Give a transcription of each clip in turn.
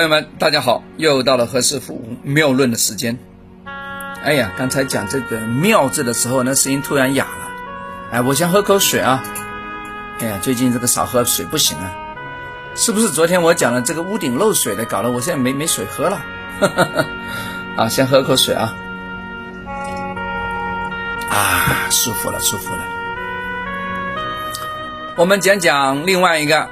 朋友们，大家好，又到了何师傅妙论的时间。哎呀，刚才讲这个“妙”字的时候，那声音突然哑了。哎，我先喝口水啊。哎呀，最近这个少喝水不行啊。是不是昨天我讲了这个屋顶漏水的，搞得我现在没没水喝了？啊，先喝口水啊。啊，舒服了，舒服了。我们讲讲另外一个。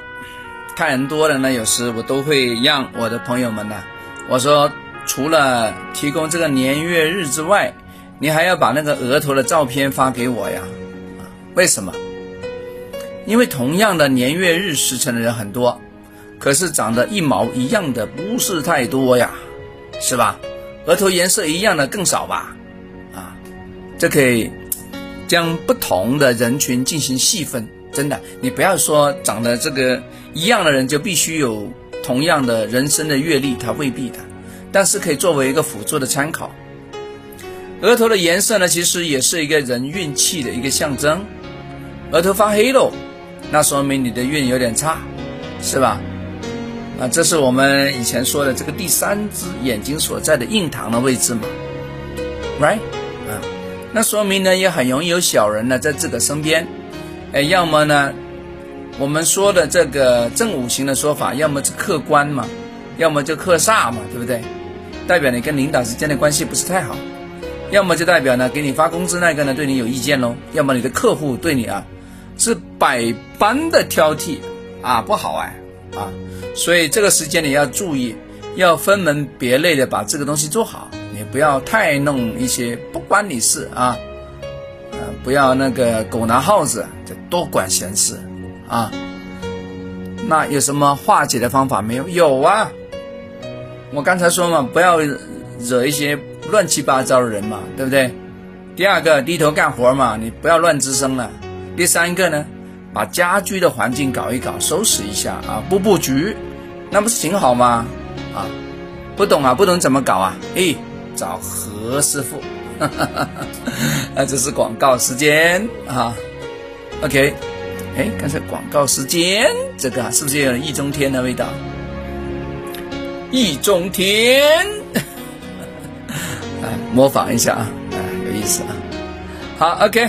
看人多了呢，有时我都会让我的朋友们呢，我说除了提供这个年月日之外，你还要把那个额头的照片发给我呀？为什么？因为同样的年月日时辰的人很多，可是长得一毛一样的不是太多呀，是吧？额头颜色一样的更少吧？啊，这可以将不同的人群进行细分。真的，你不要说长得这个一样的人就必须有同样的人生的阅历，他未必的，但是可以作为一个辅助的参考。额头的颜色呢，其实也是一个人运气的一个象征。额头发黑喽，那说明你的运有点差，是吧？啊，这是我们以前说的这个第三只眼睛所在的印堂的位置嘛，right？啊，那说明呢，也很容易有小人呢在自个身边。哎，要么呢，我们说的这个正五行的说法，要么是客观嘛，要么就克煞嘛，对不对？代表你跟领导之间的关系不是太好，要么就代表呢，给你发工资那个呢对你有意见喽，要么你的客户对你啊是百般的挑剔啊，不好哎啊，所以这个时间你要注意，要分门别类的把这个东西做好，你不要太弄一些不关你事啊。不要那个狗拿耗子，就多管闲事啊！那有什么化解的方法没有？有啊！我刚才说嘛，不要惹一些乱七八糟的人嘛，对不对？第二个，低头干活嘛，你不要乱吱声了。第三个呢，把家居的环境搞一搞，收拾一下啊，布布局，那不是挺好吗？啊，不懂啊，不懂怎么搞啊？哎，找何师傅。哈哈哈哈！啊，这是广告时间啊。OK，哎，刚才广告时间，这个是不是有易中天的味道？易中天，哎，模仿一下啊，哎，有意思啊。好，OK，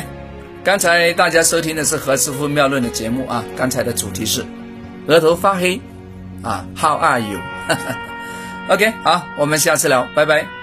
刚才大家收听的是何师傅妙论的节目啊。刚才的主题是额头发黑啊，How are you？OK，好，我们下次聊，拜拜。